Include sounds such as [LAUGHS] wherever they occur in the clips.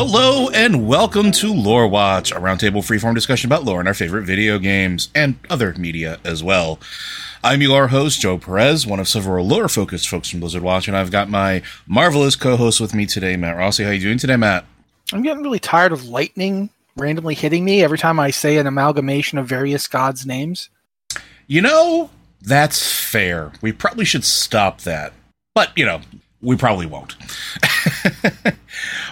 Hello and welcome to Lore Watch, a roundtable freeform discussion about lore and our favorite video games and other media as well. I'm your host, Joe Perez, one of several lore-focused folks from Blizzard Watch, and I've got my marvelous co-host with me today, Matt Rossi. How you doing today, Matt? I'm getting really tired of lightning randomly hitting me every time I say an amalgamation of various gods' names. You know, that's fair. We probably should stop that. But, you know, we probably won't. [LAUGHS]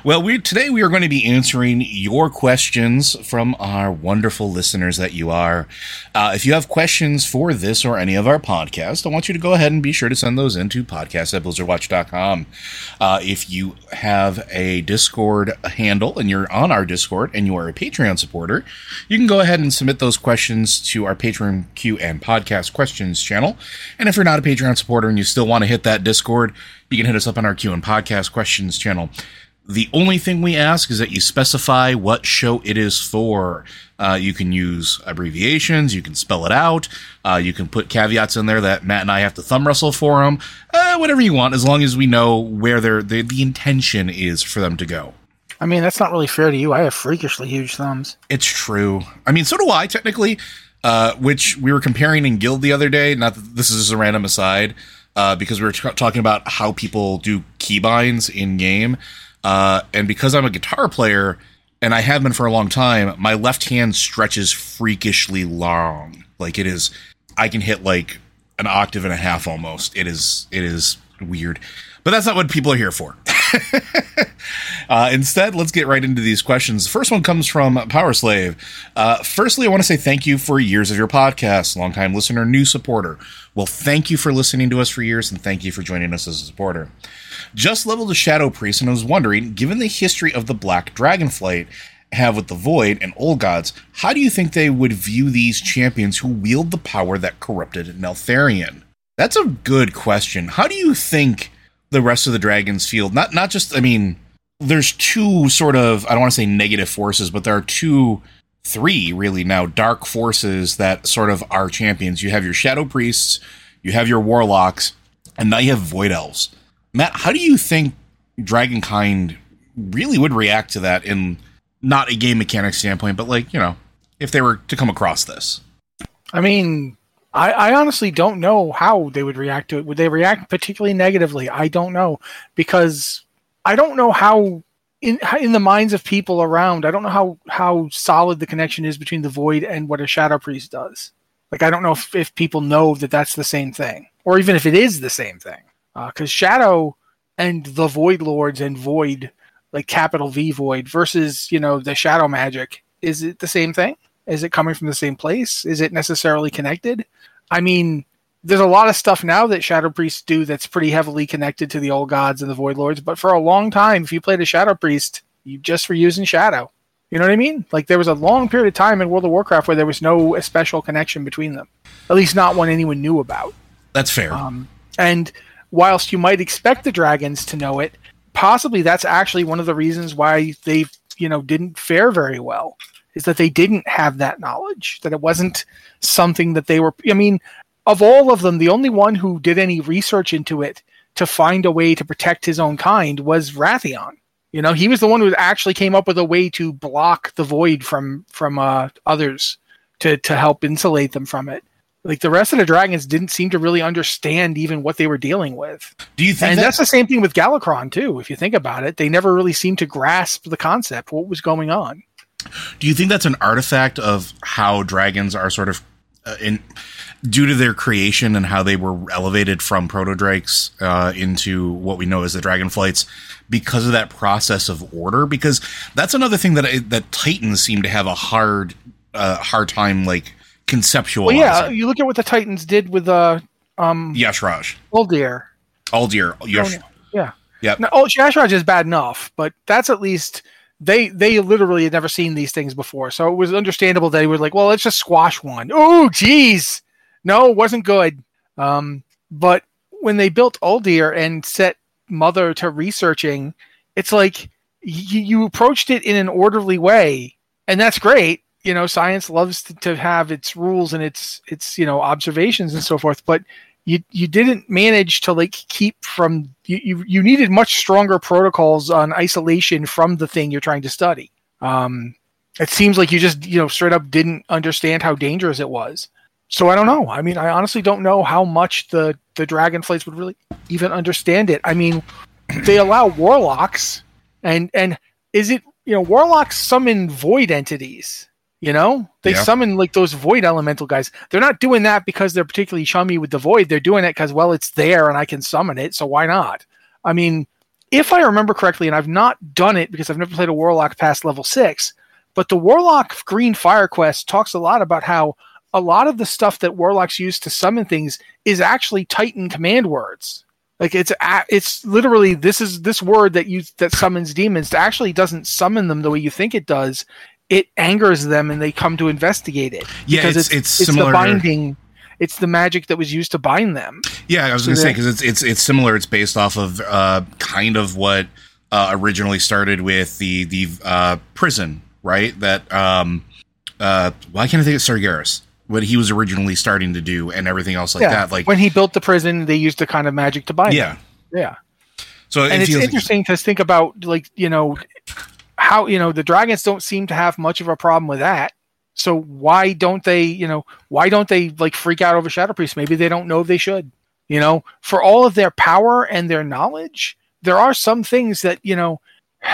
well, we today we are going to be answering your questions from our wonderful listeners that you are. Uh, if you have questions for this or any of our podcasts, I want you to go ahead and be sure to send those into podcast at blizzardwatch.com. Uh, if you have a Discord handle and you're on our Discord and you are a Patreon supporter, you can go ahead and submit those questions to our Patreon Q and podcast questions channel. And if you're not a Patreon supporter and you still want to hit that Discord, you can hit us up on our Q and podcast questions channel. The only thing we ask is that you specify what show it is for. Uh, you can use abbreviations, you can spell it out, uh, you can put caveats in there that Matt and I have to thumb wrestle for them, uh, whatever you want, as long as we know where their the, the intention is for them to go. I mean, that's not really fair to you. I have freakishly huge thumbs. It's true. I mean, so do I technically. Uh, which we were comparing in Guild the other day. Not that this is just a random aside, uh, because we were t- talking about how people do keybinds in game. Uh, and because I'm a guitar player and I have been for a long time, my left hand stretches freakishly long. Like it is, I can hit like an octave and a half almost. It is, it is weird, but that's not what people are here for. [LAUGHS] [LAUGHS] Uh, instead, let's get right into these questions. The first one comes from Power Slave. Uh, firstly, I want to say thank you for years of your podcast. Longtime listener, new supporter. Well, thank you for listening to us for years, and thank you for joining us as a supporter. Just leveled a Shadow Priest, and I was wondering, given the history of the Black Dragonflight have with the Void and Old Gods, how do you think they would view these champions who wield the power that corrupted Neltharion? That's a good question. How do you think the rest of the dragons feel? Not not just I mean, there's two sort of I don't want to say negative forces, but there are two three really now dark forces that sort of are champions. You have your shadow priests, you have your warlocks, and now you have void elves. Matt, how do you think Dragonkind really would react to that in not a game mechanic standpoint, but like, you know, if they were to come across this? I mean, I, I honestly don't know how they would react to it. Would they react particularly negatively? I don't know because I don't know how in in the minds of people around. I don't know how how solid the connection is between the void and what a shadow priest does. Like I don't know if, if people know that that's the same thing, or even if it is the same thing. Uh, because shadow and the void lords and void, like capital V void versus you know the shadow magic, is it the same thing? Is it coming from the same place? Is it necessarily connected? I mean, there's a lot of stuff now that Shadow Priests do that's pretty heavily connected to the old gods and the Void Lords. But for a long time, if you played a Shadow Priest, you just were using Shadow. You know what I mean? Like there was a long period of time in World of Warcraft where there was no special connection between them, at least not one anyone knew about. That's fair. Um, and whilst you might expect the dragons to know it, possibly that's actually one of the reasons why they, you know, didn't fare very well. Is that they didn't have that knowledge, that it wasn't something that they were. I mean, of all of them, the only one who did any research into it to find a way to protect his own kind was Wrathion. You know, he was the one who actually came up with a way to block the void from from uh, others to to help insulate them from it. Like the rest of the dragons didn't seem to really understand even what they were dealing with. Do you think And that- that's the same thing with Galakrond too. If you think about it, they never really seemed to grasp the concept, what was going on. Do you think that's an artifact of how dragons are sort of uh, in due to their creation and how they were elevated from protodrakes uh, into what we know as the dragonflights because of that process of order? Because that's another thing that I, that Titans seem to have a hard uh, hard time like conceptualizing. Well, yeah, you look at what the Titans did with uh, um, Y'Shaarj, Uldir. Aldir, Yash, Yeah. Yep. Now, oh, Y'Shaarj is bad enough, but that's at least they they literally had never seen these things before, so it was understandable they were like, well, let's just squash one. Oh, geez, no, it wasn't good. Um, but when they built Uldir and set Mother to researching, it's like you, you approached it in an orderly way, and that's great. You know, science loves to, to have its rules and its its you know observations and so forth, but you you didn't manage to like keep from you, you you needed much stronger protocols on isolation from the thing you're trying to study. Um, it seems like you just you know straight up didn't understand how dangerous it was. So I don't know. I mean, I honestly don't know how much the the dragonflights would really even understand it. I mean, [CLEARS THROAT] they allow warlocks, and and is it you know warlocks summon void entities? You know, they Yeah. summon like those void elemental guys. They're not doing that because they're particularly chummy with the void. They're doing it because well, it's there and I can summon it. So why not? I mean, if I remember correctly, and I've not done it because I've never played a warlock past level six, but the warlock green fire quest talks a lot about how a lot of the stuff that warlocks use to summon things is actually Titan command words. Like it's it's literally this is this word that you that summons demons actually doesn't summon them the way you think it does. It angers them and they come to investigate it. Yeah, because it's- it's it's similar- the binding. It's the magic that was used to bind them. Yeah, I was So going to say because it's it's it's similar. It's based off of uh, kind of what uh, originally started with the the uh, prison, right? That um, uh, why can't I think of Sargeras? What he was originally starting to do, and everything else like that. Like, when he built the prison, they used the kind of magic to bind. yeah. them. yeah. So it and it's feels like- interesting to think about like you know how you know the dragons don't seem to have much of a problem with that so why don't they you know why don't they like freak out over shadow priest maybe they don't know if they should you know for all of their power and their knowledge there are some things that you know [SIGHS]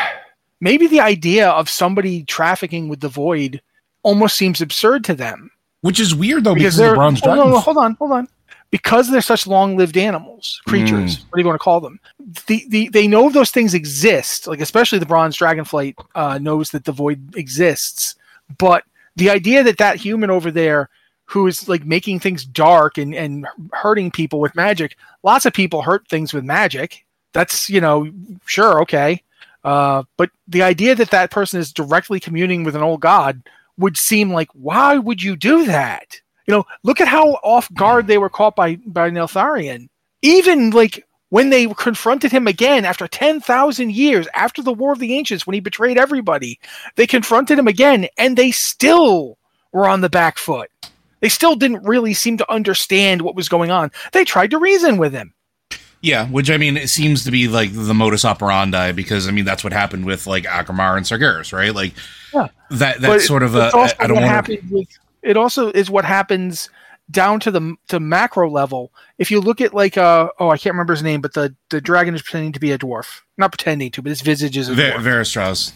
maybe the idea of somebody trafficking with the void almost seems absurd to them which is weird though because because, the they're bronze oh, no, dragons. no, hold on, hold on. Because they're such long-lived animals, creatures. Mm. What do you want to call them? The, the they know those things exist. Like especially the bronze dragonflight uh, knows that the void exists. But the idea that that human over there who is like making things dark and and hurting people with magic. Lots of people hurt things with magic. That's you know sure okay. Uh, but the idea that that person is directly communing with an old god would seem like why would you do that? You know, look at how off guard they were caught by by Neltharion. Even like when they confronted him again after 10,000 years after the War of the Ancients when he betrayed everybody, they confronted him again and they still were on the back foot. They still didn't really seem to understand what was going on. They tried to reason with him. Yeah, which I mean, it seems to be like the modus operandi because I mean that's what happened with like Aggramar and Sargeras, right? Like Yeah. that But sort of a. it's uh, also I don't what want with- it also is what happens down to the to macro level. If you look at like uh oh I can't remember his name, but the the dragon is pretending to be a dwarf, not pretending to, but his visage is a Ver- dwarf. Veritistrasz.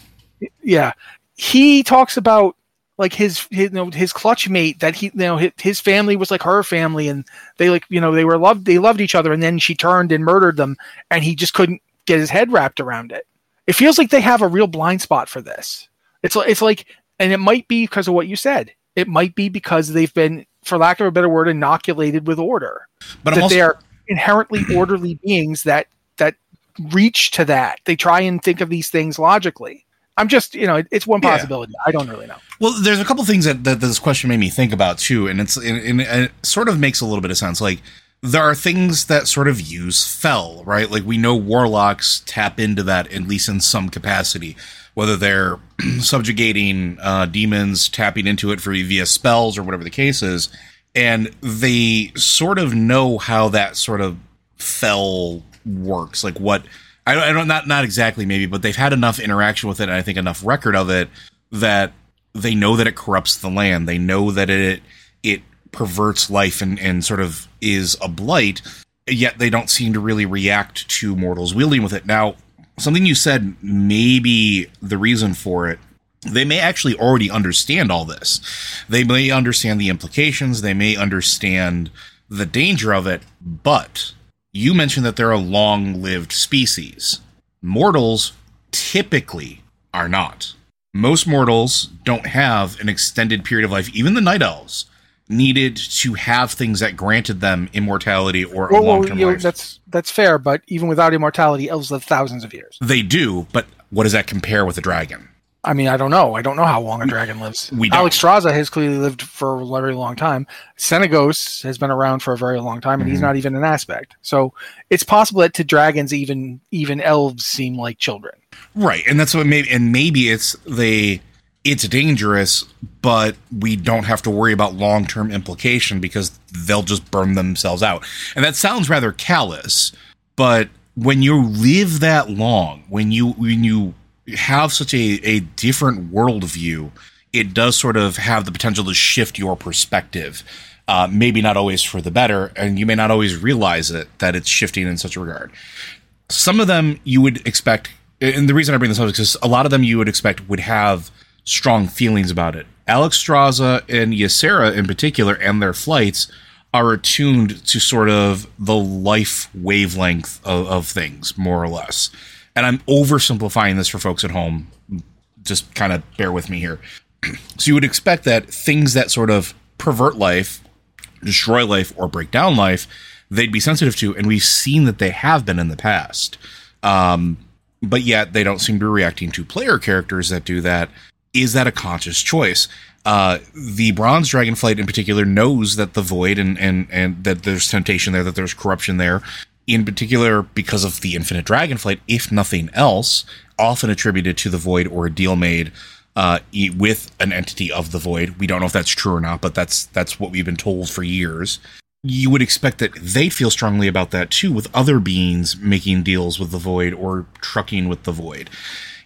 yeah, he talks about like his, his you know his clutch mate that he you know his, his family was like her family and they like you know they were loved they loved each other and then she turned and murdered them and he just couldn't get his head wrapped around it. It feels like they have a real blind spot for this. It's it's like and it might be because of what you said. It might be because they've been for lack of a better word inoculated with order. But that also- they are inherently [CLEARS THROAT] orderly beings that that reach to that. They try and think of these things logically. I'm just, you know, it's one Yeah. possibility. I don't really know. Well, there's a couple things that, that this question made me think about too, and it's and, and it sort of makes a little bit of sense. Like there are things that sort of use fel, right? Like we know warlocks tap into that at least in some capacity, whether they're [CLEARS THROAT] subjugating uh, demons, tapping into it for via spells or whatever the case is, and they sort of know how that sort of fel works, like what. I don't, I don't not not exactly maybe, but they've had enough interaction with it, and I think enough record of it that they know that it corrupts the land. They know that it perverts life and, and sort of is a blight, yet they don't seem to really react to mortals wielding with it. Now, something you said maybe the reason for it. They may actually already understand all this. They may understand the implications. They may understand the danger of it. But you mentioned that they're a long lived species. Mortals typically are not most mortals don't have an extended period of life. Even the night elves needed to have things that granted them immortality or Well, well, long term know, life. that's that's fair, but even without immortality, elves live thousands of years. They do, but what does that compare with a dragon? I mean, I don't know. I don't know how long a dragon lives. we don't. Alexstrasza has clearly lived for a very long time. Senegos has been around for a very long time, and he's Mhm. not even an aspect. So it's possible that to dragons, even even elves seem like children. Right, and that's what maybe, and maybe it's they, it's dangerous, but we don't have to worry about long term implication because they'll just burn themselves out. And that sounds rather callous, but when you live that long, when you when you have such a a different worldview, it does sort of have the potential to shift your perspective. Uh, maybe not always for the better, and you may not always realize it that it's shifting in such a regard some of them you would expect and the reason i bring this up is because a lot of them you would expect would have strong feelings about it alexstrasza and ysera in particular and their flights are attuned to sort of the life wavelength of, of things more or less and i'm oversimplifying this for folks at home just kind of bear with me here [CLEARS THROAT] so you would expect that things that sort of pervert life destroy life or break down life, they'd be sensitive to, and we've seen that they have been in the past. Um, but yet they don't seem to be reacting to player characters that do that. Is that a conscious choice? Uh, the bronze dragonflight in particular knows that the void and, and, and that there's temptation there, that there's corruption there. In particular, because of the infinite dragonflight, if nothing else, often attributed to the void or a deal made uh, with an entity of the void. We don't know if that's true or not, but that's that's what we've been told for years. You would expect that they feel strongly about that too, with other beings making deals with the void or trucking with the void.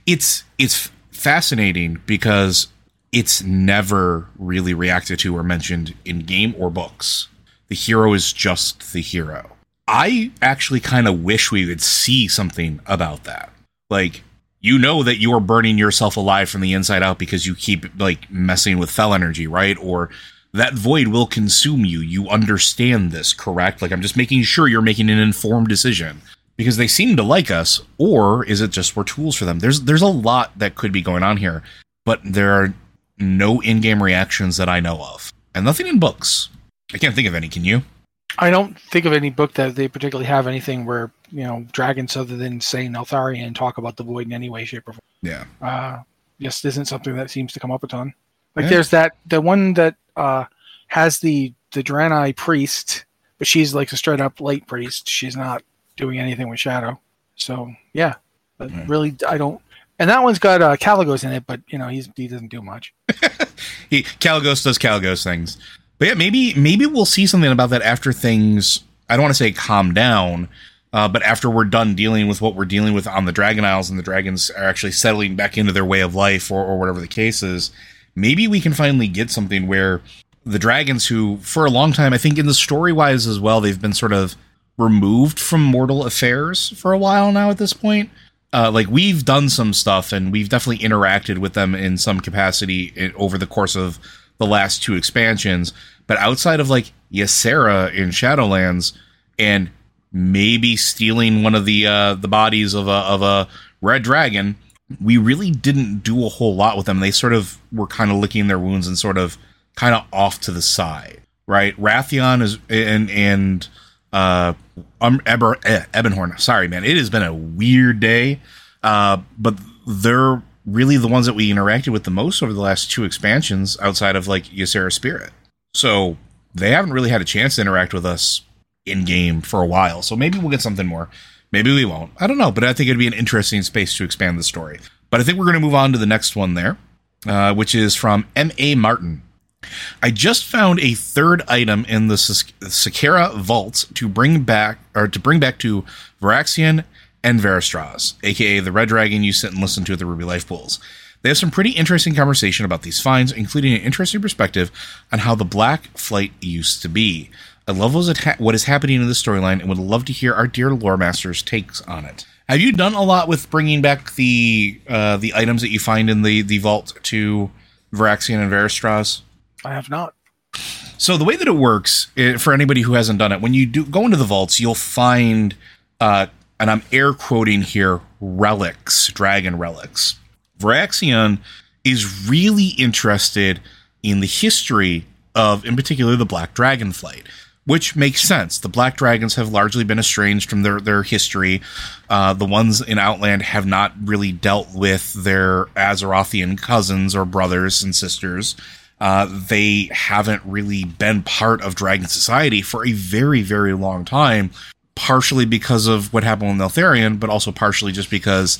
It's it's fascinating because it's never really reacted to or mentioned in game or books. The hero is just the hero. I actually kind of wish we would see something about that. Like, you know that you're burning yourself alive from the inside out because you keep like messing with fel energy, right? Or that void will consume you. You understand this, correct? Like I'm just making sure you're making an informed decision because they seem to like us, or is it just we're tools for them? There's there's a lot that could be going on here, but there are no in-game reactions that I know of, and nothing in books. I can't think of any. Can you? I don't think of any book that they particularly have anything where you know dragons, other than say Neltharion, talk about the void in any way, shape, or form. Yeah. Uh, just isn't something that seems to come up a ton. Like Yeah. there's that the one that uh, has the the Draenei priest, but she's like a straight up light priest. She's not doing anything with shadow. So yeah, but really I don't. And that one's got uh, Kalecgos in it, but you know he's he doesn't do much. [LAUGHS] he Kalecgos does Kalecgos things. But yeah, maybe maybe we'll see something about that after things. I don't want to say calm down, uh, but after we're done dealing with what we're dealing with on the Dragon Isles and the dragons are actually settling back into their way of life or, or whatever the case is, maybe we can finally get something where the dragons, who for a long time, I think in the story wise as well, they've been sort of removed from mortal affairs for a while now at this point. Uh, like we've done some stuff and we've definitely interacted with them in some capacity over the course of the last two expansions. But outside of like Ysera in Shadowlands and maybe stealing one of the uh, the bodies of a of a red dragon, we really didn't do a whole lot with them. They sort of were kind of licking their wounds and sort of kind of off to the side, right? Wrathion is and and uh um Eber, eh, Ebonhorn. Sorry, man, it has been a weird day. Uh, but they're really the ones that we interacted with the most over the last two expansions outside of like Ysera Spirit. So they haven't really had a chance to interact with us in game for a while. So maybe we'll get something more. Maybe we won't. I don't know, but I think it'd be an interesting space to expand the story. But I think we're going to move on to the next one there, uh, which is from M.A. Martin. I just found a third item in the Zskera vaults to bring back, or to bring back to Voraxian and Veritistrasz, aka the red dragon you sit and listen to at the Ruby Life Pools. They have some pretty interesting conversation about these finds, including an interesting perspective on how the Black Flight used to be. I love what is happening in this storyline and would love to hear our dear lore master's takes on it. Have you done a lot with bringing back the uh, the items that you find in the the vault to Voraxian and Veritistrasz? I have not. So the way that it works for anybody who hasn't done it, when you do go into the vaults, you'll find, uh, and I'm air quoting here, relics, dragon relics. Voraxian is really interested in the history of, in particular, the Black Dragon Flight, which makes sense. The Black Dragons have largely been estranged from their, their history. Uh, the ones in Outland have not really dealt with their Azerothian cousins or brothers and sisters. Uh, they haven't really been part of Dragon Society for a very, very long time, partially because of what happened with Neltharion, but also partially just because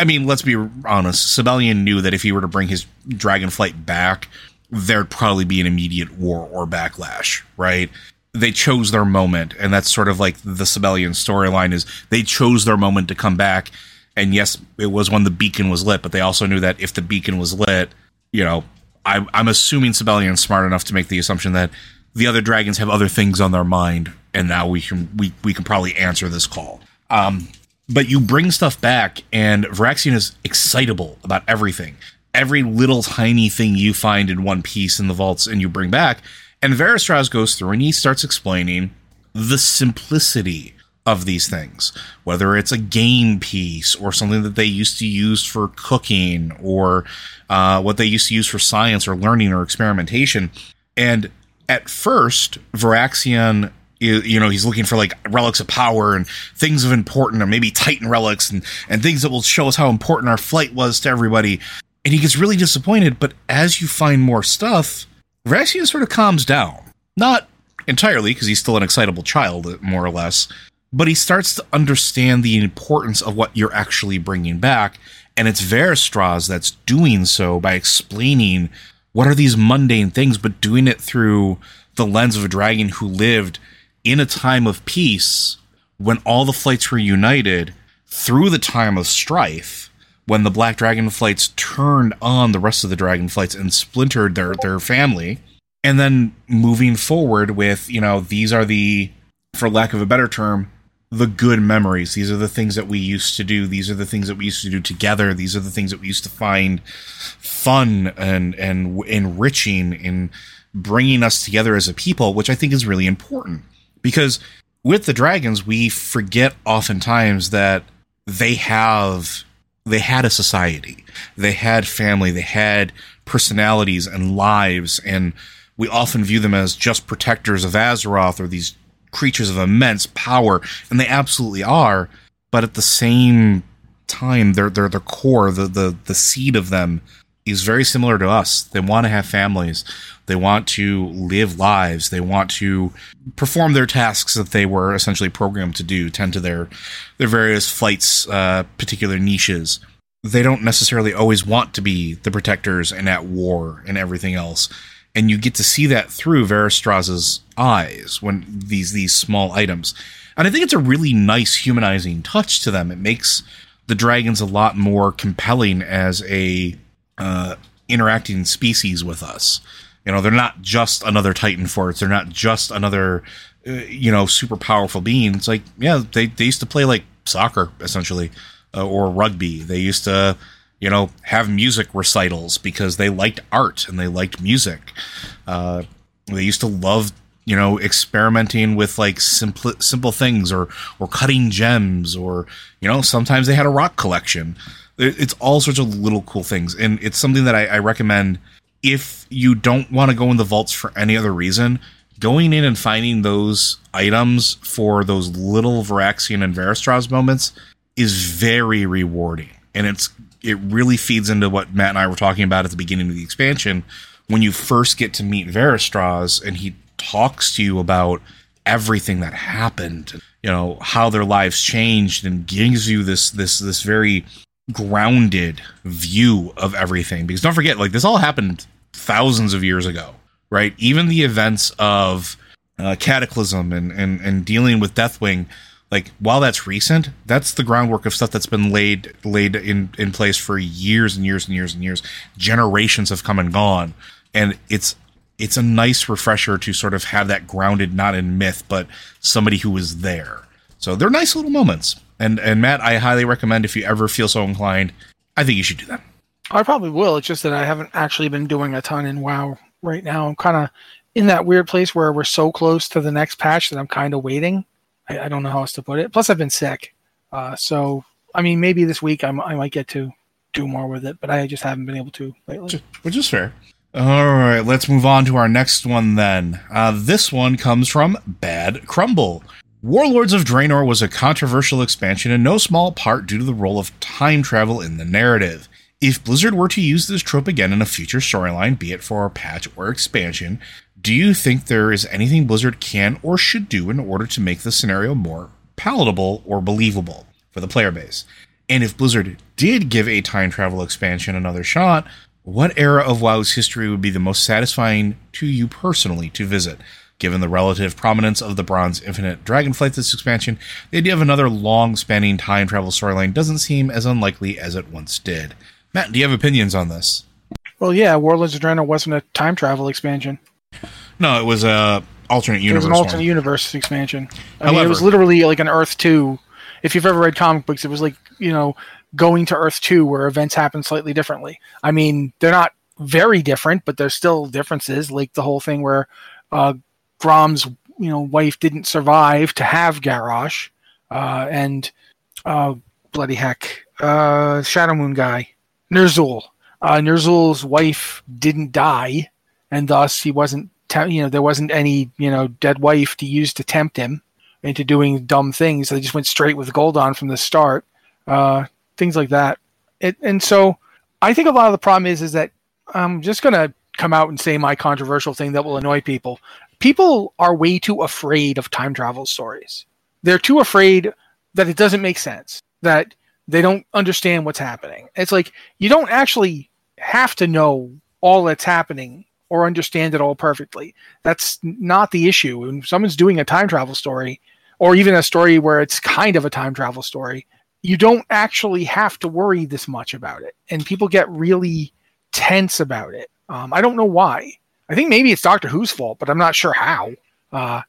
I mean, let's be honest. Sabellian knew that if he were to bring his Dragonflight back, there'd probably be an immediate war or backlash, right? They chose their moment, and that's sort of like the Sabellian storyline is they chose their moment to come back. And yes, it was when the beacon was lit, but they also knew that if the beacon was lit, you know, I, I'm assuming Sabellian's smart enough to make the assumption that the other dragons have other things on their mind, and now we can we we can probably answer this call. Um, but you bring stuff back, and Voraxian is excitable about everything. Every little tiny thing you find in one piece in the vaults and you bring back. And Veritistrasz goes through and he starts explaining the simplicity of these things, whether it's a game piece or something that they used to use for cooking or uh, what they used to use for science or learning or experimentation. And at first, Voraxian you know he's looking for like relics of power and things of important or maybe titan relics and and things that will show us how important our flight was to everybody. And he gets really disappointed but as you find more stuff Voraxian sort of calms down. Not entirely because he's still an excitable child more or less but he starts to understand the importance of what you're actually bringing back. And it's Veritistrasz that's doing so by explaining what are these mundane things but doing it through the lens of a dragon who lived in a time of peace when all the flights were united through the time of strife when the black dragon flights turned on the rest of the dragon flights and splintered their their family and then moving forward with you know these are the for lack of a better term the good memories. These are the things that we used to do. These are the things that we used to do together. These are the things that we used to find fun and and enriching in bringing us together as a people which i think is really important. Because with the dragons we forget oftentimes that they have they had a society. They had family. They had personalities and lives. And we often view them as just protectors of Azeroth or these creatures of immense power and they absolutely are but at the same time their their their core the the the seed of them is very similar to us they want to have families they want to live lives. They want to perform their tasks that they were essentially programmed to do, tend to their their various flights, uh, particular niches. They don't necessarily always want to be the protectors and at war and everything else. And you get to see that through Veritistrasz's eyes when these these small items. And I think it's a really nice humanizing touch to them. It makes the dragons a lot more compelling as a uh, interacting species with us. You know, they're not just another Titan Force. They're not just another, uh, you know, super powerful being. It's like, yeah, they, they used to play like soccer, essentially, uh, or rugby. They used to, you know, have music recitals because they liked art and they liked music. Uh, they used to love, you know, experimenting with like simple simple things or or cutting gems or you know sometimes they had a rock collection. It's all sorts of little cool things, and it's something that I, I recommend if you don't want to go in the vaults for any other reason, going in and finding those items for those little Voraxian and Veritistrasz moments is very rewarding. And it's it really feeds into what Matt and I were talking about at the beginning of the expansion when you first get to meet Veritistrasz and he talks to you about everything that happened, you know, how their lives changed and gives you this this this very grounded view of everything because don't forget like this all happened thousands of years ago, right? Even the events of uh, Cataclysm and, and and dealing with Deathwing like while that's recent, that's the groundwork of stuff that's been laid laid in in place for years and years and years and years. Generations have come and gone, and it's it's a nice refresher to sort of have that grounded not in myth but somebody who was there. So they're nice little moments. And and Matt, I highly recommend if you ever feel so inclined, I think you should do that. I probably will. It's just that I haven't actually been doing a ton in WoW right now. I'm kind of in that weird place where we're so close to the next patch that I'm kind of waiting. I, I, don't know how else to put it. Plus, I've been sick, uh, so I mean, maybe this week I'm, I might get to do more with it, but I just haven't been able to lately. Which is fair. All right, let's move on to our next one then. Uh, this one comes from Bad Crumble. Warlords of Draenor was a controversial expansion in no small part due to the role of time travel in the narrative. If Blizzard were to use this trope again in a future storyline, be it for a patch or expansion, do you think there is anything Blizzard can or should do in order to make the scenario more palatable or believable for the player base? And if Blizzard did give a time travel expansion another shot, what era of WoW's history would be the most satisfying to you personally to visit? Given the relative prominence of the Bronze Infinite Dragonflight this expansion, the idea of another long spanning time travel storyline doesn't seem as unlikely as it once did. Matt, do you have opinions on this? Well, yeah, Warlords of Draenor wasn't a time travel expansion. No, it was a alternate universe. It was an alternate one. universe expansion. I However, mean, it was literally like an Earth two. If you've ever read comic books, it was like you know going to Earth two where events happen slightly differently. I mean, they're not very different, but there's still differences. Like the whole thing where uh, Grom's you know wife didn't survive to have Garrosh, uh, and uh, bloody heck, uh, Shadow Moon guy Ner'zhul. Uh, Ner'zhul's wife didn't die, and thus he wasn't you know, there wasn't any, you know, dead wife to use to tempt him into doing dumb things. They just went straight with Gul'dan from the start. Uh, things like that. It, and so I think a lot of the problem is, is that I'm just going to come out and say my controversial thing that will annoy people. People are way too afraid of time travel stories. They're too afraid that it doesn't make sense, that they don't understand what's happening. It's like you don't actually have to know all that's happening or understand it all perfectly. That's not the issue. When someone's doing a time travel story, or even a story where it's kind of a time travel story, you don't actually have to worry this much about it. And people get really tense about it. Um, I don't know why. I think maybe it's Doctor Who's fault, but I'm not sure how. Uh,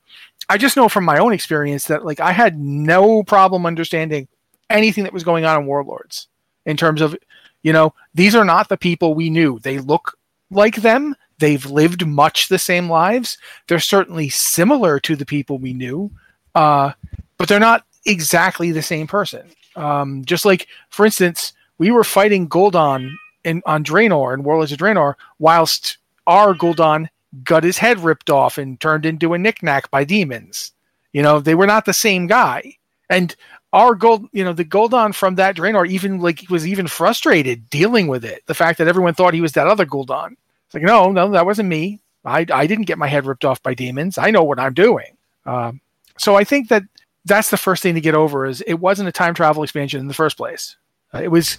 I just know from my own experience that like I had no problem understanding anything that was going on in Warlords in terms of, you know, these are not the people we knew. They look like them. They've lived much the same lives. They're certainly similar to the people we knew, uh, but they're not exactly the same person. Um, just like, for instance, we were fighting Gul'dan in on Draenor and Warlords of Draenor, whilst our Gul'dan got his head ripped off and turned into a knickknack by demons. You know, they were not the same guy. And our gold, you know, the Gul'dan from that Draenor even like was even frustrated dealing with it. The fact that everyone thought he was that other Gul'dan. It's like, no, no, that wasn't me. I, I didn't get my head ripped off by demons. I know what I'm doing. Um, so I think that that's the first thing to get over is it wasn't a time travel expansion in the first place. Uh, it was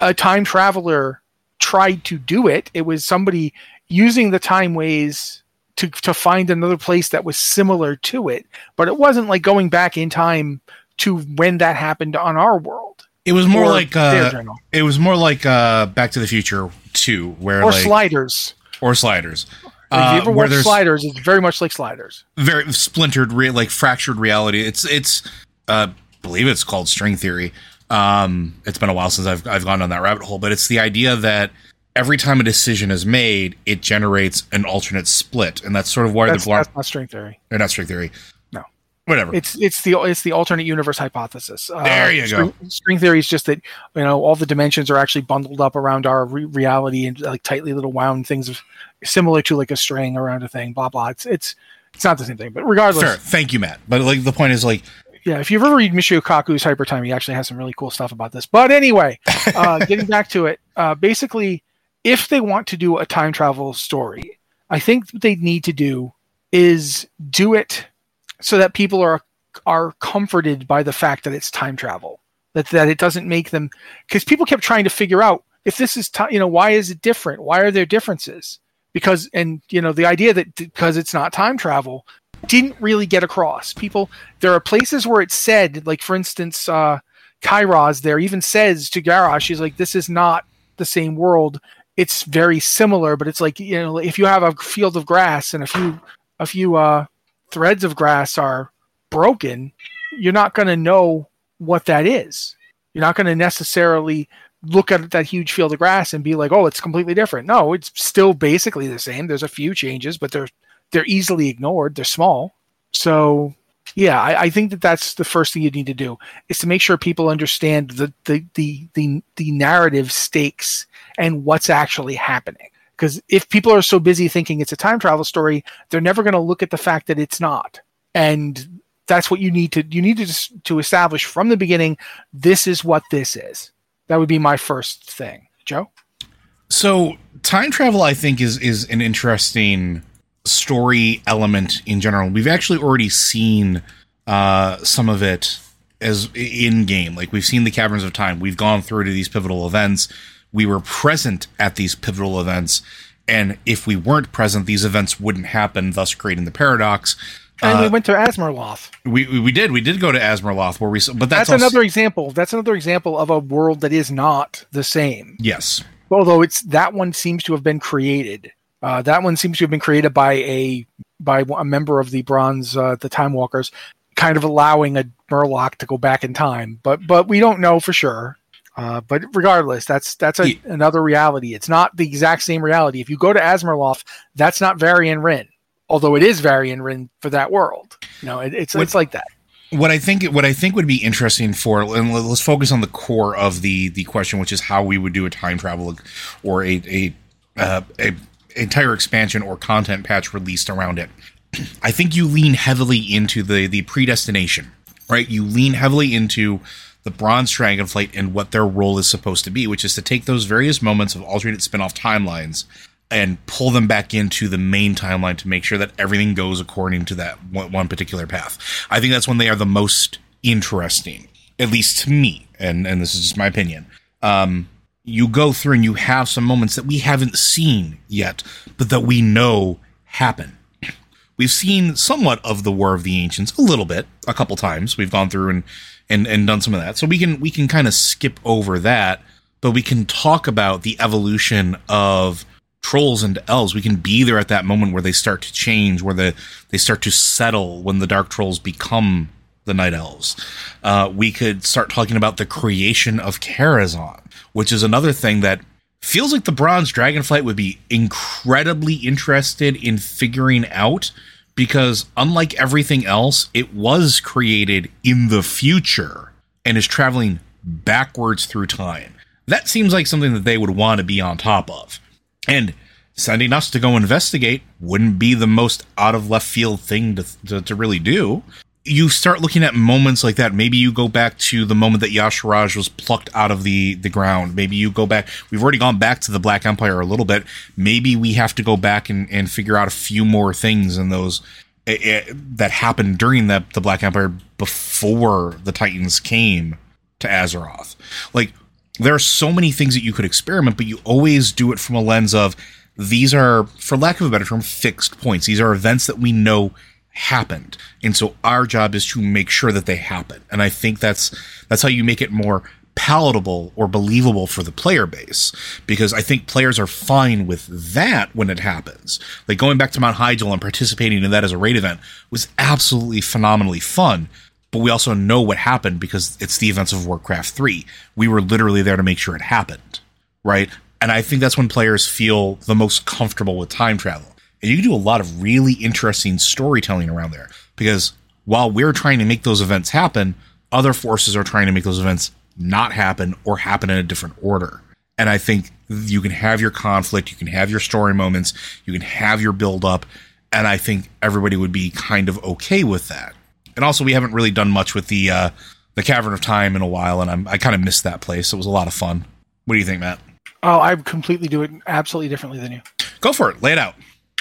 a time traveler tried to do it. It was somebody using the time ways to to find another place that was similar to it, but it wasn't like going back in time to when that happened on our world. It was more like uh, it was more like uh, Back to the Future Two, where or like, sliders or sliders. If you ever uh, where watch sliders, it's very much like sliders. very splintered, re- like fractured reality. It's it's uh, I believe it's called string theory. Um, it's been a while since I've I've gone down that rabbit hole, but it's the idea that every time a decision is made, it generates an alternate split, and that's sort of why That's, the Blar- that's not string theory. or not string theory. Whatever. It's it's the it's the alternate universe hypothesis. Uh, There you string, go. String theory is just that you know all the dimensions are actually bundled up around our re- reality and like tightly little wound things, of, similar to like a string around a thing. Blah blah. It's it's it's not the same thing, but regardless, Fair. Thank you, Matt. But like the point is like yeah, if you've ever read Michio Kaku's Hyper Time, he actually has some really cool stuff about this. But anyway, [LAUGHS] uh, getting back to it, uh, basically, if they want to do a time travel story, I think what they need to do is do it so that people are are comforted by the fact that it's time travel. That that it doesn't make them because people kept trying to figure out if this is time, you know, why is it different? Why are there differences? Because and you know the idea that because it's not time travel didn't really get across. People, there are places where it's said, like for instance, uh, Kairoz there even says to Garrosh, she's like, "This is not the same world. It's very similar, but it's like you know, if you have a field of grass and a few a few uh, threads of grass are broken, you're not going to know what that is. You're not going to necessarily look at that huge field of grass and be like, "Oh, it's completely different." No, it's still basically the same. There's a few changes, but they're they're easily ignored. They're small. So yeah, I, I, think that that's the first thing you need to do is to make sure people understand the the the the, the narrative stakes and what's actually happening. Because if people are so busy thinking it's a time travel story, they're never going to look at the fact that it's not. And that's what you need to you need to to establish from the beginning. This is what this is. That would be my first thing, Joe. So time travel, I think, is is an interesting story element in general. We've actually already seen uh, some of it as in game. Like we've seen the Caverns of Time. We've gone through to these pivotal events. We were present at these pivotal events, and if we weren't present, these events wouldn't happen, thus creating the paradox. And uh, we went to Azmorloth. We, we did we did go to Azmorloth where we but that's, that's also, another example. That's another example of a world that is not the same. Yes. Although it's that one seems to have been created. Uh, that one seems to have been created by a by a member of the Bronze, uh, the Time Walkers, kind of allowing a Murloc to go back in time. But but we don't know for sure. Uh, but regardless, that's that's a, another reality. It's not the exact same reality. If you go to Azmorloth, that's not Varian Wrynn, although it is Varian Wrynn for that world. You know, it, it's what, it's like that. What I think what I think would be interesting for and let's focus on the core of the the question, which is how we would do a time travel or a a uh, a entire expansion or content patch released around it. [CLEARS THROAT] I think you lean heavily into the the predestination, right? You lean heavily into the Bronze Dragonflight and what their role is supposed to be, which is to take those various moments of alternate spin-off timelines and pull them back into the main timeline to make sure that everything goes according to that one, particular path. I think that's when they are the most interesting, at least to me, and and this is just my opinion. Um, you go through and you have some moments that we haven't seen yet, but that we know happen. We've seen somewhat of the War of the Ancients a little bit, a couple times. We've gone through and and and done some of that, so we can we can kind of skip over that, but we can talk about the evolution of trolls and elves. We can be there at that moment where they start to change, where the they start to settle when the dark trolls become the night elves. Uh, we could start talking about the creation of Karazhan which is another thing that feels like the Bronze Dragonflight would be incredibly interested in figuring out because unlike everything else, it was created in the future and is traveling backwards through time. That seems like something that they would want to be on top of. And sending us to go investigate wouldn't be the most out of left field thing to, to, to really do you start looking at moments like that. Maybe you go back to the moment that Y'Shaarj was plucked out of the, the ground. Maybe you go back. We've already gone back to the Black Empire a little bit. Maybe we have to go back and, and figure out a few more things in those uh, that happened during the, the Black Empire before the Titans came to Azeroth. Like, there are so many things that you could experiment, but you always do it from a lens of these are, for lack of a better term, fixed points. These are events that we know happened. And so our job is to make sure that they happen. And I think that's that's how you make it more palatable or believable for the player base because I think players are fine with that when it happens. Like going back to Mount Hyjal and participating in that as a raid event was absolutely phenomenally fun. But we also know what happened because it's the events of Warcraft 3. We were literally there to make sure it happened, right? And I think that's when players feel the most comfortable with time travel and you can do a lot of really interesting storytelling around there because while we're trying to make those events happen, other forces are trying to make those events not happen or happen in a different order. And I think you can have your conflict, you can have your story moments, you can have your build up, and I think everybody would be kind of okay with that. and also we haven't really done much with the uh, the Cavern of Time in a while, and I'm, I kind of missed that place. It was a lot of fun. What do you think, Matt? Oh, I completely do it absolutely differently than you. Go for it. Lay it out.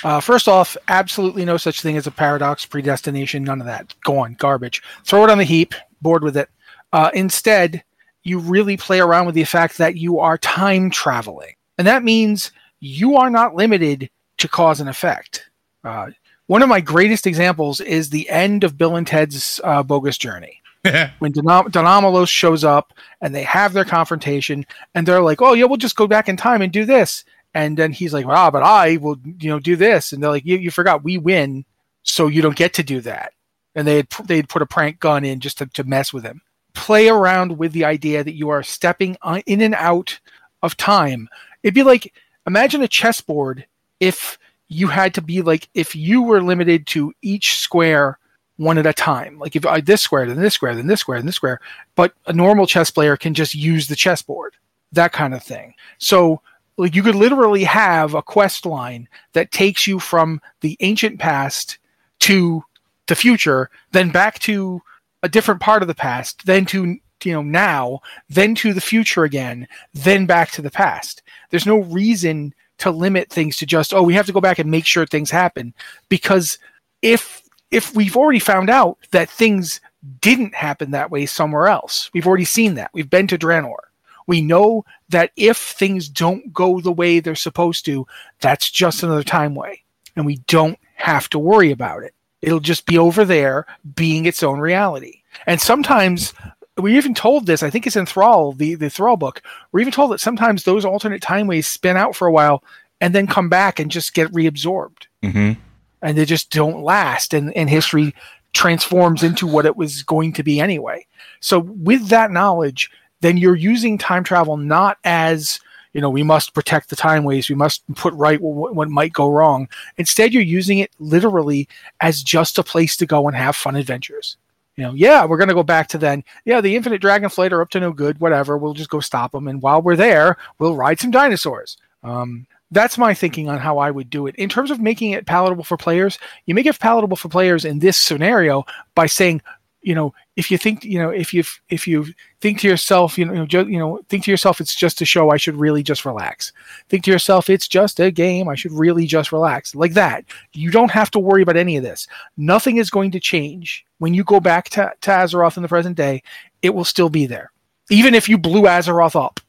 Uh, first off, absolutely no such thing as a paradox, predestination, none of that. Gone, garbage. Throw it on the heap, bored with it. Uh, instead, you really play around with the fact that you are time traveling. And that means you are not limited to cause and effect. Uh, one of my greatest examples is the end of Bill and Ted's uh, Bogus Journey. [LAUGHS] when Don, Don shows up and they have their confrontation, and they're like, "Oh yeah, we'll just go back in time and do this," and then he's like, "Ah, but I will, you know, do this," and they're like, "You, you forgot we win, so you don't get to do that." And they they'd put a prank gun in just to, to mess with him. Play around with the idea that you are stepping in and out of time. It'd be like imagine a chessboard if you had to be like if you were limited to each square one at a time. Like if I this square, then this square, then this square, then this square. But a normal chess player can just use the chessboard, that kind of thing. So like you could literally have a quest line that takes you from the ancient past to the future, then back to a different part of the past, then to you know now, then to the future again, then back to the past. There's no reason to limit things to just oh we have to go back and make sure things happen because if if we've already found out that things didn't happen that way somewhere else, we've already seen that. We've been to Draenor. We know that if things don't go the way they're supposed to, that's just another time way. And we don't have to worry about it. It'll just be over there being its own reality. And sometimes we're even told this, I think it's in Thrall, the, the Thrall book. We're even told that sometimes those alternate time ways spin out for a while and then come back and just get reabsorbed. Mm-hmm and they just don't last and, and history transforms into what it was going to be anyway so with that knowledge then you're using time travel not as you know we must protect the time ways we must put right what, what might go wrong instead you're using it literally as just a place to go and have fun adventures you know, yeah, we're going to go back to then. Yeah, the Infinite dragon Dragonflight are up to no good, whatever. We'll just go stop them. And while we're there, we'll ride some dinosaurs. Um, that's my thinking on how I would do it. In terms of making it palatable for players, you make it palatable for players in this scenario by saying, you know, if you think, you know, if you if you think to yourself, you know, you know, think to yourself, it's just a show. I should really just relax. Think to yourself, it's just a game. I should really just relax. Like that. You don't have to worry about any of this. Nothing is going to change when you go back to, to Azeroth in the present day. It will still be there, even if you blew Azeroth up.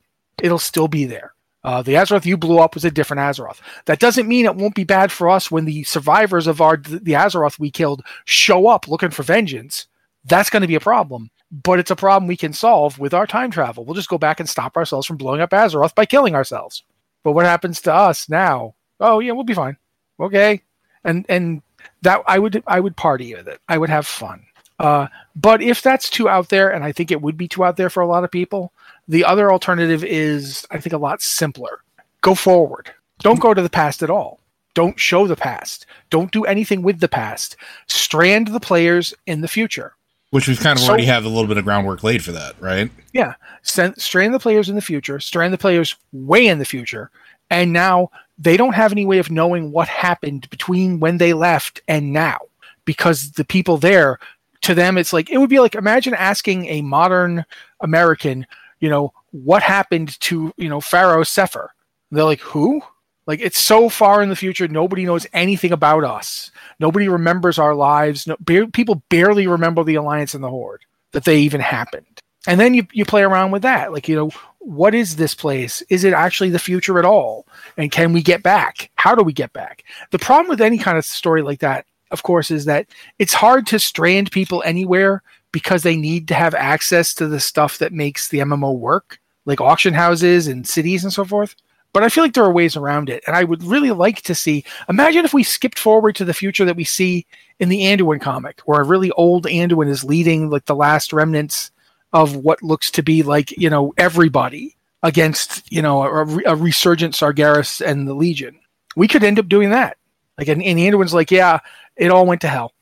It'll still be there. Uh, the Azeroth you blew up was a different Azeroth. That doesn't mean it won't be bad for us when the survivors of our the Azeroth we killed show up looking for vengeance. That's going to be a problem, but it's a problem we can solve with our time travel. We'll just go back and stop ourselves from blowing up Azeroth by killing ourselves. But what happens to us now? Oh yeah, we'll be fine. Okay, and and that I would I would party with it. I would have fun. Uh, but if that's too out there, and I think it would be too out there for a lot of people, the other alternative is, I think, a lot simpler. Go forward. Don't go to the past at all. Don't show the past. Don't do anything with the past. Strand the players in the future. Which we've kind of so, already have a little bit of groundwork laid for that, right? Yeah. Send, strand the players in the future, strand the players way in the future, and now they don't have any way of knowing what happened between when they left and now because the people there to them it's like it would be like imagine asking a modern american you know, what happened to, you know, Pharaoh Sefer? they're like, who? Like it's so far in the future, nobody knows anything about us. Nobody remembers our lives. No, ba- people barely remember the alliance and the horde that they even happened. And then you you play around with that, like you know, what is this place? Is it actually the future at all? And can we get back? How do we get back? The problem with any kind of story like that, of course, is that it's hard to strand people anywhere because they need to have access to the stuff that makes the MMO work, like auction houses and cities and so forth. But I feel like there are ways around it. And I would really like to see imagine if we skipped forward to the future that we see in the Anduin comic, where a really old Anduin is leading like the last remnants of what looks to be like, you know, everybody against, you know, a, a resurgent Sargeras and the Legion. We could end up doing that. Like, and, and Anduin's like, yeah, it all went to hell.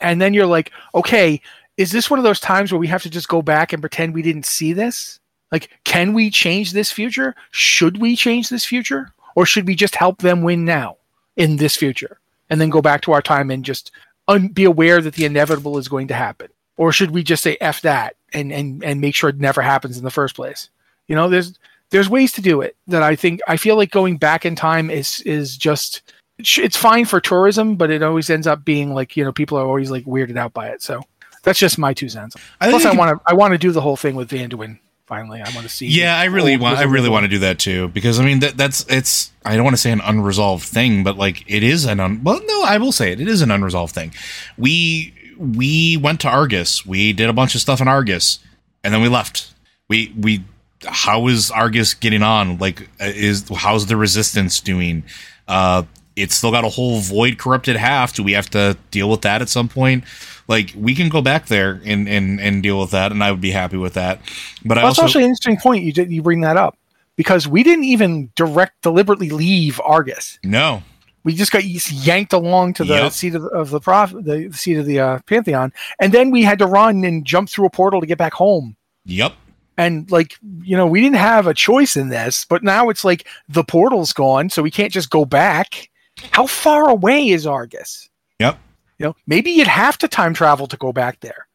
And then you're like, okay, is this one of those times where we have to just go back and pretend we didn't see this? Like, can we change this future? Should we change this future? Or should we just help them win now in this future? And then go back to our time and just un- be aware that the inevitable is going to happen, or should we just say f that and and and make sure it never happens in the first place? You know, there's there's ways to do it that I think I feel like going back in time is is just it's fine for tourism, but it always ends up being like you know people are always like weirded out by it. So that's just my two cents. I Plus, I want to I want to do the whole thing with Van Vanduin. Finally, I want to see. Yeah, I really want. I really want to do that too because I mean that that's it's. I don't want to say an unresolved thing, but like it is an un. Well, no, I will say it. It is an unresolved thing. We we went to Argus. We did a bunch of stuff in Argus, and then we left. We we. How is Argus getting on? Like, uh, is how's the Resistance doing? Uh, it's still got a whole void corrupted half. Do we have to deal with that at some point? Like, we can go back there and and and deal with that, and I would be happy with that. But I Well, that's also actually an interesting point. You did you bring that up because we didn't even direct deliberately leave Argus. no. We just got yanked along to the Yep. seat of the, of the prof, the seat of the uh, Pantheon, and then we had to run and jump through a portal to get back home. Yep. And like you know, we didn't have a choice in this, but now it's like the portal's gone, so we can't just go back. How far away is Argus? Yep. You know, maybe you'd have to time travel to go back there.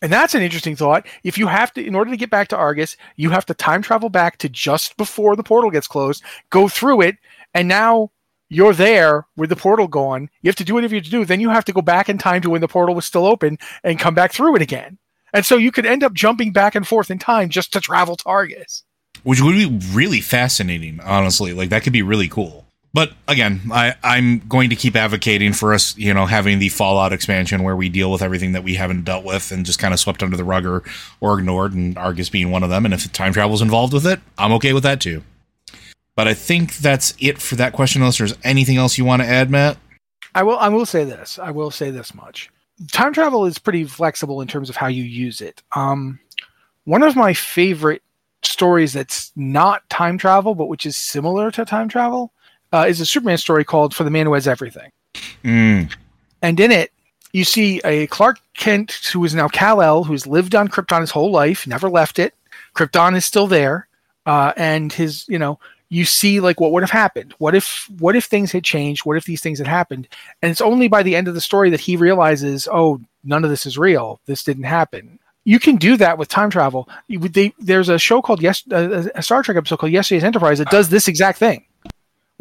And that's an interesting thought. If you have to, in order to get back to Argus, you have to time travel back to just before the portal gets closed, go through it, and now you're there with the portal gone. You have to do whatever you have to do. Then you have to go back in time to when the portal was still open and come back through it again. And so you could end up jumping back and forth in time just to travel to Argus. Which would be really fascinating, honestly. Like that could be really cool. But again, I, I'm going to keep advocating for us, you know, having the Fallout expansion where we deal with everything that we haven't dealt with and just kind of swept under the rug or, or ignored, and Argus being one of them. And if time travel is involved with it, I'm okay with that too. But I think that's it for that question. Unless there's anything else you want to add, Matt. I will. I will say this. I will say this much. Time travel is pretty flexible in terms of how you use it. Um, one of my favorite stories that's not time travel, but which is similar to time travel, uh, is a Superman story called "For the Man Who Has Everything." Mm. And in it, you see a Clark Kent who is now Kal El, who's lived on Krypton his whole life, never left it. Krypton is still there, uh, and his, you know, you see like what would have happened. What if, what if things had changed? What if these things had happened? And it's only by the end of the story that he realizes, oh, none of this is real. This didn't happen. You can do that with time travel. You They, there's a show called Yes, uh, a Star Trek episode called Yesterday's Enterprise that does this exact thing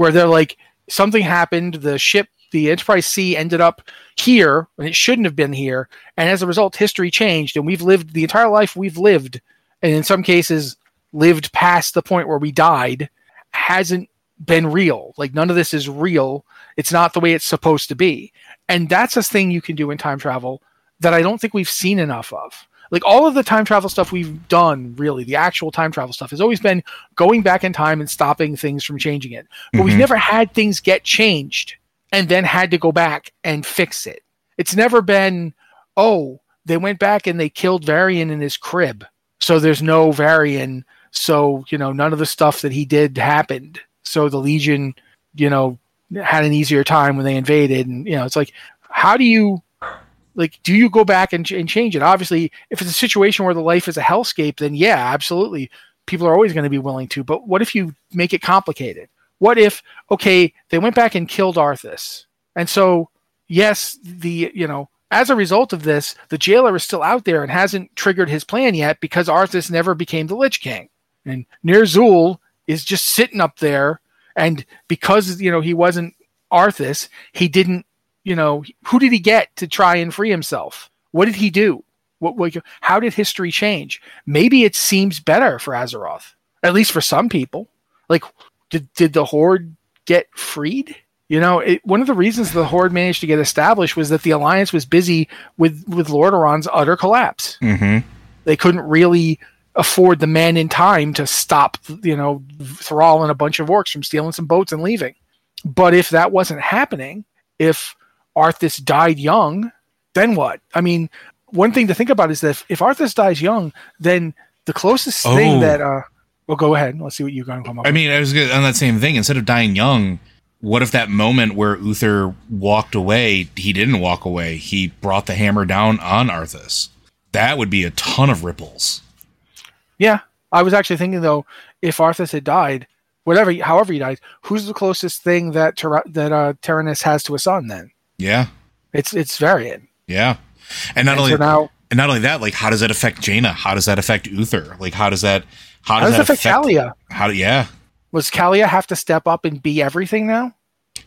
where they're like something happened the ship the enterprise c ended up here and it shouldn't have been here and as a result history changed and we've lived the entire life we've lived and in some cases lived past the point where we died hasn't been real. Like none of this is real. It's not the way it's supposed to be. And that's a thing you can do in time travel that i don't think we've seen enough of like all of the time travel stuff we've done really the actual time travel stuff has always been going back in time and stopping things from changing it. But we've Mhm. never had things get changed and then had to go back and fix it. It's never been oh they went back and they killed varian in his crib so there's no varian so you know none of the stuff that he did happened. So the legion you know had an easier time when they invaded and you know it's like how do you like do you go back and, and change it? Obviously if it's a situation where the life is a hellscape then yeah absolutely people are always going to be willing to but what if you make it complicated? What if okay they went back and killed arthas and so yes the you know as a result of this the jailer is still out there and hasn't triggered his plan yet because arthas never became the lich king. And Ner'zhul is just sitting up there and because you know he wasn't arthas he didn't you know who did he get to try and free himself? What did he do? What, what how did history change? Maybe it seems better for azeroth at least for some people. Like did, did the horde get freed? You know it, one of the reasons the horde managed to get established was that the alliance was busy with with lordaeron's utter collapse. Mm-hmm. they couldn't really afford the men in time to stop you know thrall and a bunch of orcs from stealing some boats and leaving. But if that wasn't happening if arthas died young then what i mean one thing to think about is that if, if arthas dies young then the closest Oh. thing that uh well go ahead let's see what you're going to come up I with. mean, I was gonna, on that same thing. Instead of dying young, what if that moment where Uther walked away, he didn't walk away? He brought the hammer down on Arthas. That would be a ton of ripples. Yeah, I was actually thinking though, if Arthas had died, whatever, however he died, who's the closest thing that Ter- that uh, Terenas has to a son? Then Yeah. It's it's Varian. Yeah, and not And only so now- and not only that, like how does that affect Jaina? How does that affect Uther? Like how does that how How does, that affect Calia? How do yeah Was Calia have to step up and be everything now?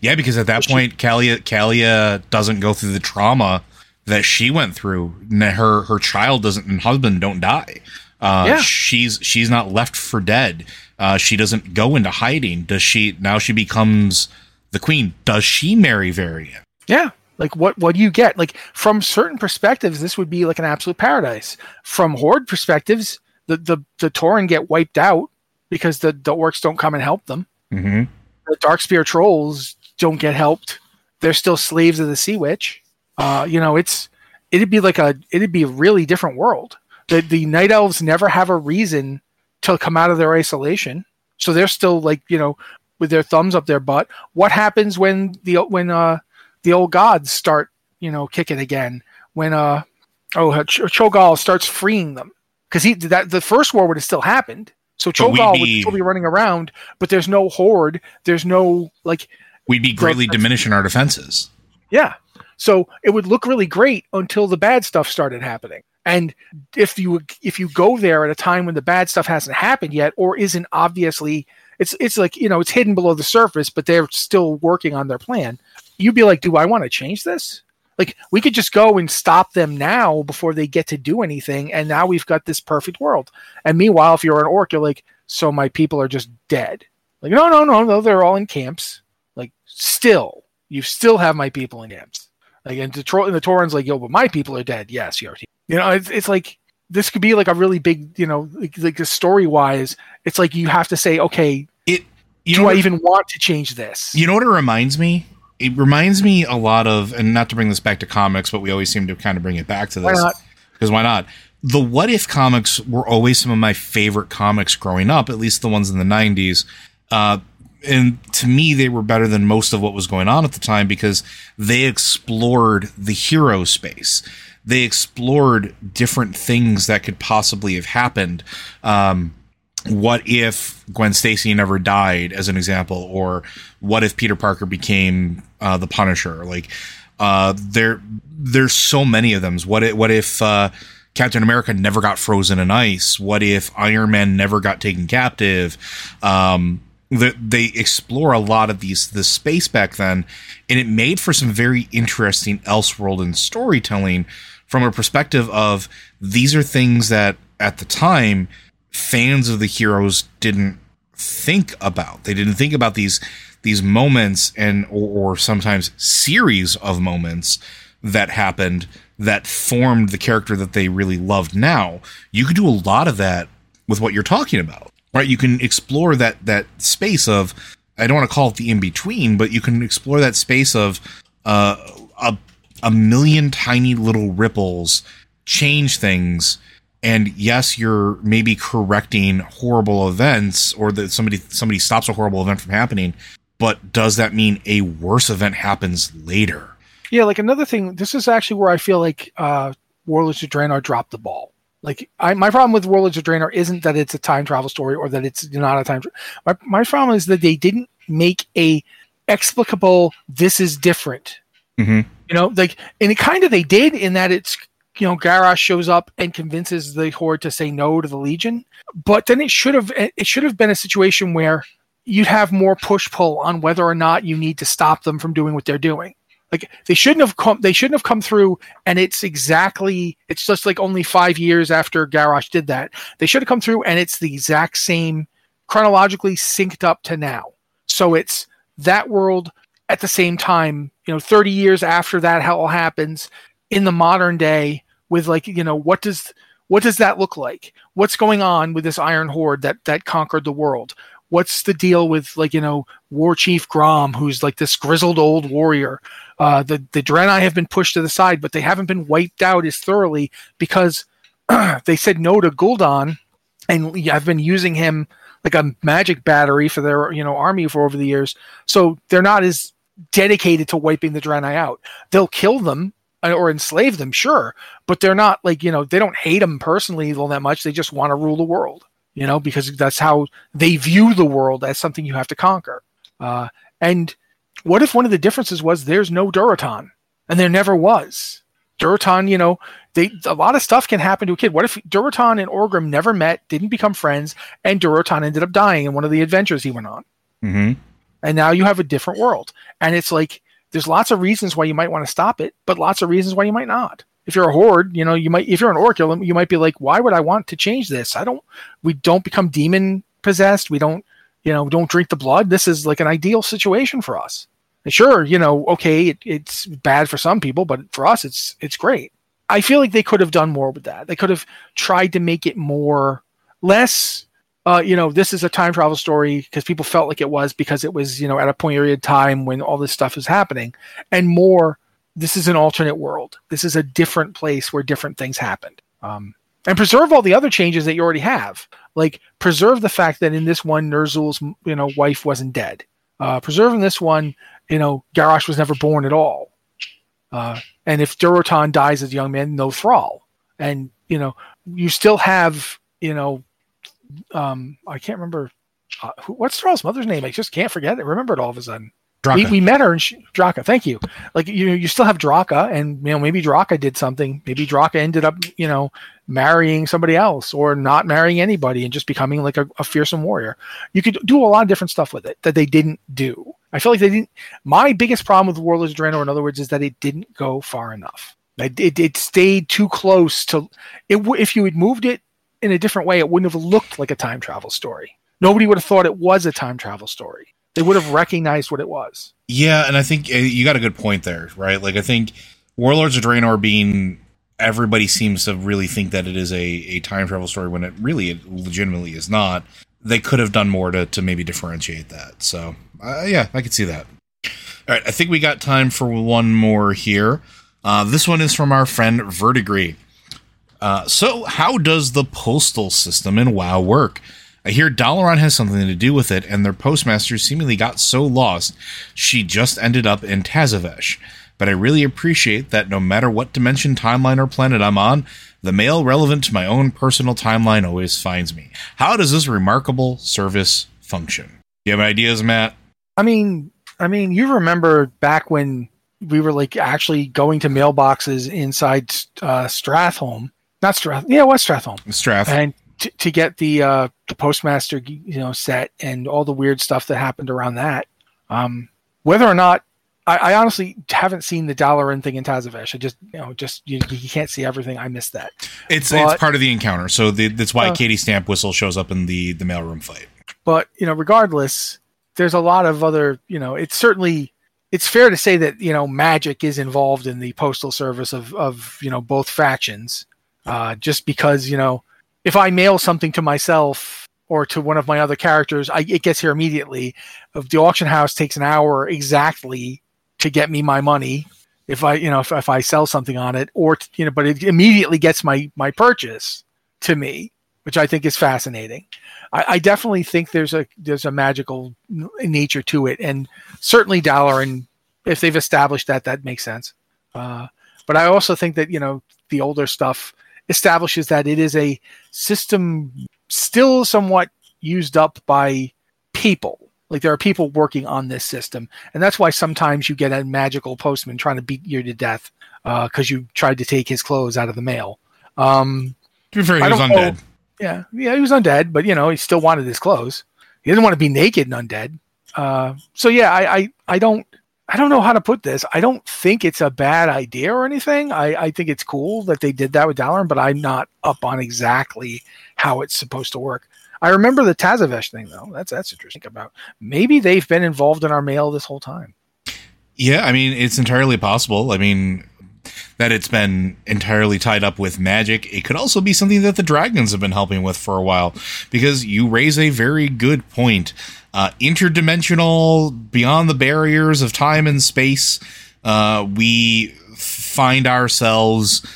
yeah because at that point Calia Calia doesn't go through the trauma that she went through. Her her child doesn't and husband don't die. Uh, Yeah. she's she's not left for dead. Uh, she doesn't go into hiding. Does she now? She becomes the queen. Does she marry Varian? Yeah. Like what what do you get? Like from certain perspectives, this would be like an absolute paradise. From horde perspectives, the the the Tauren get wiped out because the the orcs don't come and help them. Mm-hmm. The Darkspear trolls don't get helped. They're still slaves of the Sea Witch. Uh, you know, it's it'd be like a it'd be a really different world. The the night elves never have a reason to come out of their isolation. So they're still like, you know, with their thumbs up their butt. What happens when the when uh the old gods start, you know, kicking again? When uh oh Ch- Cho'Gall starts freeing them because he that the first war would have still happened. So Cho'Gall would be- still be running around, but there's no horde. There's no like We'd be greatly diminishing our defenses. yeah. So it would look really great until the bad stuff started happening. And if you if you go there at a time when the bad stuff hasn't happened yet or isn't obviously it's it's like, you know, it's hidden below the surface, but they're still working on their plan. You'd be like, "Do I want to change this?" Like we could just go and stop them now before they get to do anything and now we've got this perfect world. And meanwhile, if you're an orc, you're like, "So my people are just dead." Like, "No, no, no, no, they're all in camps." Like still, you still have my people in camps. Like and Detroit and the Tauren's like, yo, but my people are dead. Yes, your team. You know, it's it's like this could be like a really big, you know, like, like story wise, it's like you have to say, okay, It you do I even want to change this? You know what it reminds me? It reminds me a lot of, and not to bring this back to comics, but we always seem to kind of bring it back to this. not? Because why not? The What If comics were always some of my favorite comics growing up, at least the ones in the 90s. Uh, and to me, they were better than most of what was going on at the time because they explored the hero space. They explored different things that could possibly have happened. Um, what if Gwen Stacy never died, as an example, or what if Peter Parker became uh, the Punisher? Like, uh, there, there's so many of them. What if, what if uh, Captain America never got frozen in ice? What if Iron Man never got taken captive? Um, the, they explore a lot of these this space back then, and it made for some very interesting Elseworld and storytelling from a perspective of these are things that at the time fans of the heroes didn't think about. They didn't think about these these moments and or, or sometimes series of moments that happened that formed the character that they really loved now. You could do a lot of that with what you're talking about. Right? You can explore that that space of I don't want to call it the in between, but you can explore that space of uh, a a million tiny little ripples change things and yes you're maybe correcting horrible events or that somebody somebody stops a horrible event from happening but does that mean a worse event happens later Yeah, like another thing, this is actually where I feel like uh Warlords of Draenor dropped the ball. Like I, my problem with Warlords of Draenor isn't that it's a time travel story or that it's not a time. Tra- my my problem is that they didn't make a explicable. This is different. mm-hmm. You know, like and it kind of they did in that it's you know Garrosh shows up and convinces the Horde to say no to the Legion, but then it should have it should have been a situation where you'd have more push pull on whether or not you need to stop them from doing what they're doing. Like they shouldn't have come they shouldn't have come through and it's exactly it's just like only 5 years after Garrosh did that. They should have come through and it's the exact same chronologically synced up to now. So it's that world at the same time, you know, 30 years after that all happens in the modern day with like, you know, what does what does that look like? What's going on with this Iron Horde that that conquered the world? What's the deal with like, you know, War Chief Grom, who's like this grizzled old warrior? Uh, the the Draenei have been pushed to the side, but they haven't been wiped out as thoroughly because [CLEARS THROAT] they said no to Gul'dan, and I've been using him like a magic battery for their you know army for over the years. So they're not as dedicated to wiping the Draenei out. They'll kill them or enslave them, sure, but they're not like you know they don't hate them personally all that much. They just want to rule the world, you know, because that's how they view the world as something you have to conquer. Uh, and what if one of the differences was there's no Durotan? and there never was. Durotan, you know, they a lot of stuff can happen to a kid. What if Durotan and Orgrim never met, didn't become friends, and Durotan ended up dying in one of the adventures he went on? Mm-hmm. And now you have a different world. And it's like there's lots of reasons why you might want to stop it, but lots of reasons why you might not. If you're a horde, you know, you might if you're an orc, you might be like, why would I want to change this? I don't we don't become demon possessed. We don't, you know, don't drink the blood. This is like an ideal situation for us. And sure, you know, okay, it, it's bad for some people, but for us, it's it's great. I feel like they could have done more with that. They could have tried to make it more less. Uh, you know, this is a time travel story because people felt like it was because it was, you know, at a period of time when all this stuff is happening, and more. This is an alternate world. This is a different place where different things happened. Um, and preserve all the other changes that you already have. Like preserve the fact that in this one, Ner'zhul's you know wife wasn't dead. Uh, preserve in this one, you know, Garrosh was never born at all. Uh, and if Durotan dies as a young man, no Thrall. And, you know, you still have, you know, um, I can't remember uh, who, what's Thrall's mother's name. I just can't forget it. Remember it all of a sudden. We, we, met her and she, Draka. Thank you. Like you, you still have Draka, and you know maybe Draka did something. Maybe Draka ended up, you know, marrying somebody else or not marrying anybody and just becoming like a, a fearsome warrior. You could do a lot of different stuff with it that they didn't do. I feel like they didn't. My biggest problem with Warlords of Draenor, in other words, is that it didn't go far enough. It, it, it stayed too close to it. If you had moved it in a different way, it wouldn't have looked like a time travel story. Nobody would have thought it was a time travel story. They would have recognized what it was. Yeah, and I think uh, you got a good point there, right? Like I think Warlords of Draenor being everybody seems to really think that it is a, a time travel story when it really it legitimately is not. They could have done more to, to maybe differentiate that. So uh, yeah, I could see that. All right, I think we got time for one more here. Uh, this one is from our friend Verdigree. Uh, so, how does the postal system in WoW work? I hear Dalaran has something to do with it, and their postmaster seemingly got so lost she just ended up in Tazavesh. But I really appreciate that no matter what dimension, timeline, or planet I'm on, the mail relevant to my own personal timeline always finds me. How does this remarkable service function? Do you have ideas, Matt? I mean, I mean, you remember back when we were like actually going to mailboxes inside uh, Stratholme, not Strath, yeah, what Stratholme? Strath, and t- to get the uh, the postmaster, you know, set and all the weird stuff that happened around that. Um, whether or not I, I, honestly haven't seen the Dalaran thing in Tazavesh. I just, you know, just you, you can't see everything. I missed that. It's but, it's part of the encounter, so the, that's why uh, Katie Stampwhistle shows up in the the mailroom fight. But you know, regardless, there's a lot of other, you know, it's certainly it's fair to say that you know magic is involved in the postal service of of you know both factions. Uh, just because you know, if I mail something to myself or to one of my other characters, I, it gets here immediately. If the auction house takes an hour exactly to get me my money, if I you know if, if I sell something on it, or you know, but it immediately gets my my purchase to me, which I think is fascinating. I, I, definitely think there's a there's a magical nature to it, and certainly Dalaran, if they've established that, that makes sense. Uh, but I also think that you know the older stuff establishes that it is a system still somewhat used up by people. Like there are people working on this system, and that's why sometimes you get a magical postman trying to beat you to death because uh, you tried to take his clothes out of the mail. Um, to be fair, he was undead. Know, yeah, yeah, he was undead, but you know, he still wanted his clothes. He didn't want to be naked and undead. Uh, so yeah, I, I, I don't, I don't know how to put this. I don't think it's a bad idea or anything. I, I think it's cool that they did that with Dalaran, but I'm not up on exactly how it's supposed to work. I remember the Tazavesh thing though. That's that's interesting about. Maybe they've been involved in our mail this whole time. Yeah, I mean, it's entirely possible. I mean, that it's been entirely tied up with magic. It could also be something that the dragons have been helping with for a while, because you raise a very good point. Uh, interdimensional, beyond the barriers of time and space, uh, we find ourselves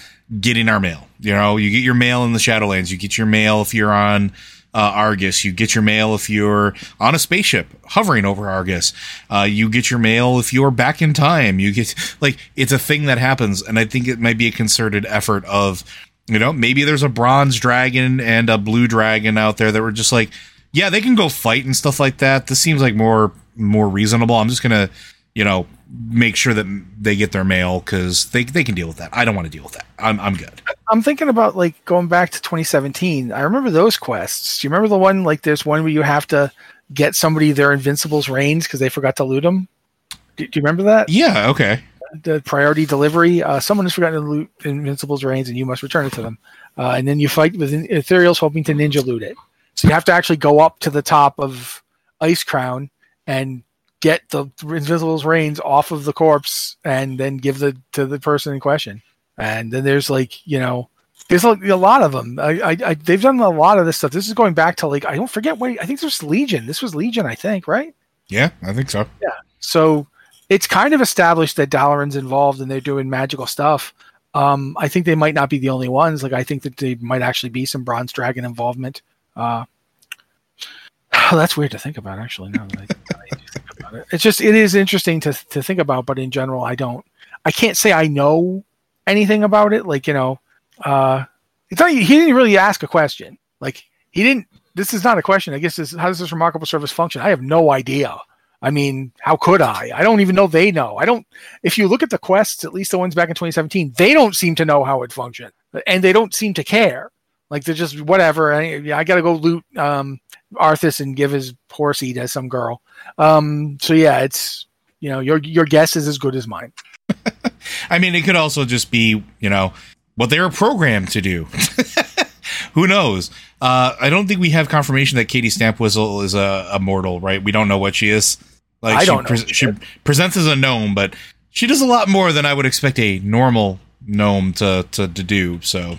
getting our mail. You know, you get your mail in the Shadowlands. You get your mail if you're on uh, Argus. You get your mail if you're on a spaceship hovering over Argus. Uh, you get your mail if you're back in time. You get [LAUGHS] like it's a thing that happens, and I think it might be a concerted effort of you know maybe there's a bronze dragon and a blue dragon out there that were just like yeah they can go fight and stuff like that. This seems like more more reasonable. I'm just gonna you know make sure that they get their mail because they they can deal with that. I don't want to deal with that. I'm I'm good. I'm thinking about like going back to 2017. I remember those quests. Do you remember the one like there's one where you have to get somebody their Invincible's reins because they forgot to loot them? Do, do you remember that? Yeah. Okay. The priority delivery. Uh, someone has forgotten to loot Invincible's reins, and you must return it to them. Uh, and then you fight with Ethereals, hoping to ninja loot it. So you have to actually go up to the top of Icecrown and get the Invincible's reins off of the corpse, and then give the to the person in question. And then there's like you know there's a, a lot of them. I, I, I, they've done a lot of this stuff. This is going back to like I don't forget what I think there's Legion. This was Legion, I think, right? Yeah, I think so. Yeah. So it's kind of established that Dalaran's involved and they're doing magical stuff. Um, I think they might not be the only ones. Like I think that they might actually be some Bronze Dragon involvement. Uh, [SIGHS] that's weird to think about, actually. Now that I, about it, it's just it is interesting to to think about. But in general, I don't. I can't say I know anything about it. Like you know, uh, it's not, he didn't really ask a question. Like he didn't. This is not a question. I guess this, how does this remarkable service function? I have no idea. I mean, how could I? I don't even know they know. I don't. If you look at the quests, at least the ones back in 2017, they don't seem to know how it functions, and they don't seem to care. Like they're just whatever. I, I got to go loot um, Arthas and give his horsey to some girl. Um, so yeah, it's you know your your guess is as good as mine. [LAUGHS] I mean, it could also just be you know what they were programmed to do. [LAUGHS] Who knows? Uh, I don't think we have confirmation that Katie Stampwhistle is a, a mortal, right? We don't know what she is. Like I she, don't know. Pre- she presents as a gnome, but she does a lot more than I would expect a normal gnome to to, to do. So,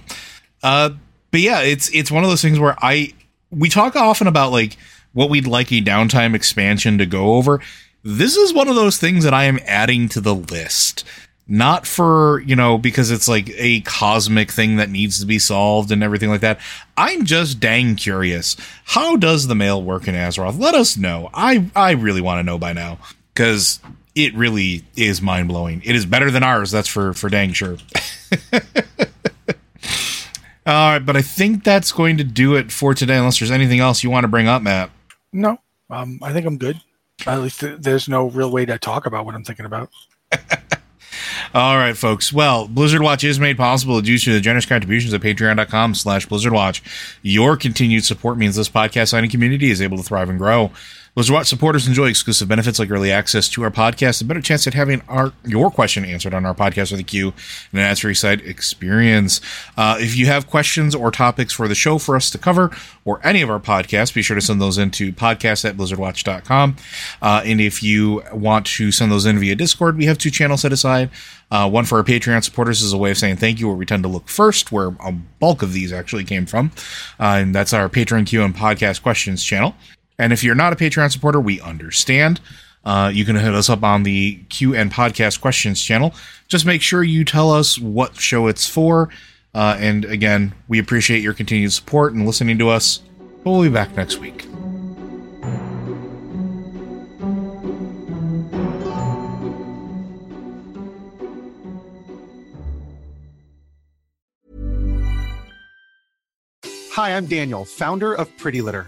uh, but yeah, it's it's one of those things where I we talk often about like what we'd like a downtime expansion to go over. This is one of those things that I am adding to the list. Not for you know because it's like a cosmic thing that needs to be solved and everything like that. I'm just dang curious. How does the mail work in azeroth? Let us know. I i really want to know by now because it really is mind-blowing. It is better than ours that's for for dang sure. [LAUGHS] All right but i think that's going to do it for today unless there's anything else you want to bring up matt no um i think i'm good at least there's no real way to talk about what i'm thinking about [LAUGHS] all right, folks. Well, Blizzard Watch is made possible due to the generous contributions at patreon.com slash Blizzard Watch. Your continued support means this podcast signing community is able to thrive and grow. Blizzard Watch supporters enjoy exclusive benefits like early access to our podcast, a better chance at having our your question answered on our podcast with a queue, and an answering site experience. Uh, if you have questions or topics for the show for us to cover, or any of our podcasts, be sure to send those into podcast at blizzardwatch.com. Uh, and if you want to send those in via Discord, we have two channels set aside. Uh, one for our Patreon supporters is a way of saying thank you, where we tend to look first, where a bulk of these actually came from. Uh, and that's our Patreon Q and Podcast Questions channel. And if you're not a Patreon supporter, we understand. Uh, you can hit us up on the Q and Podcast Questions channel. Just make sure you tell us what show it's for. Uh, and again, we appreciate your continued support and listening to us. We'll be back next week. Hi, I'm Daniel, founder of Pretty Litter.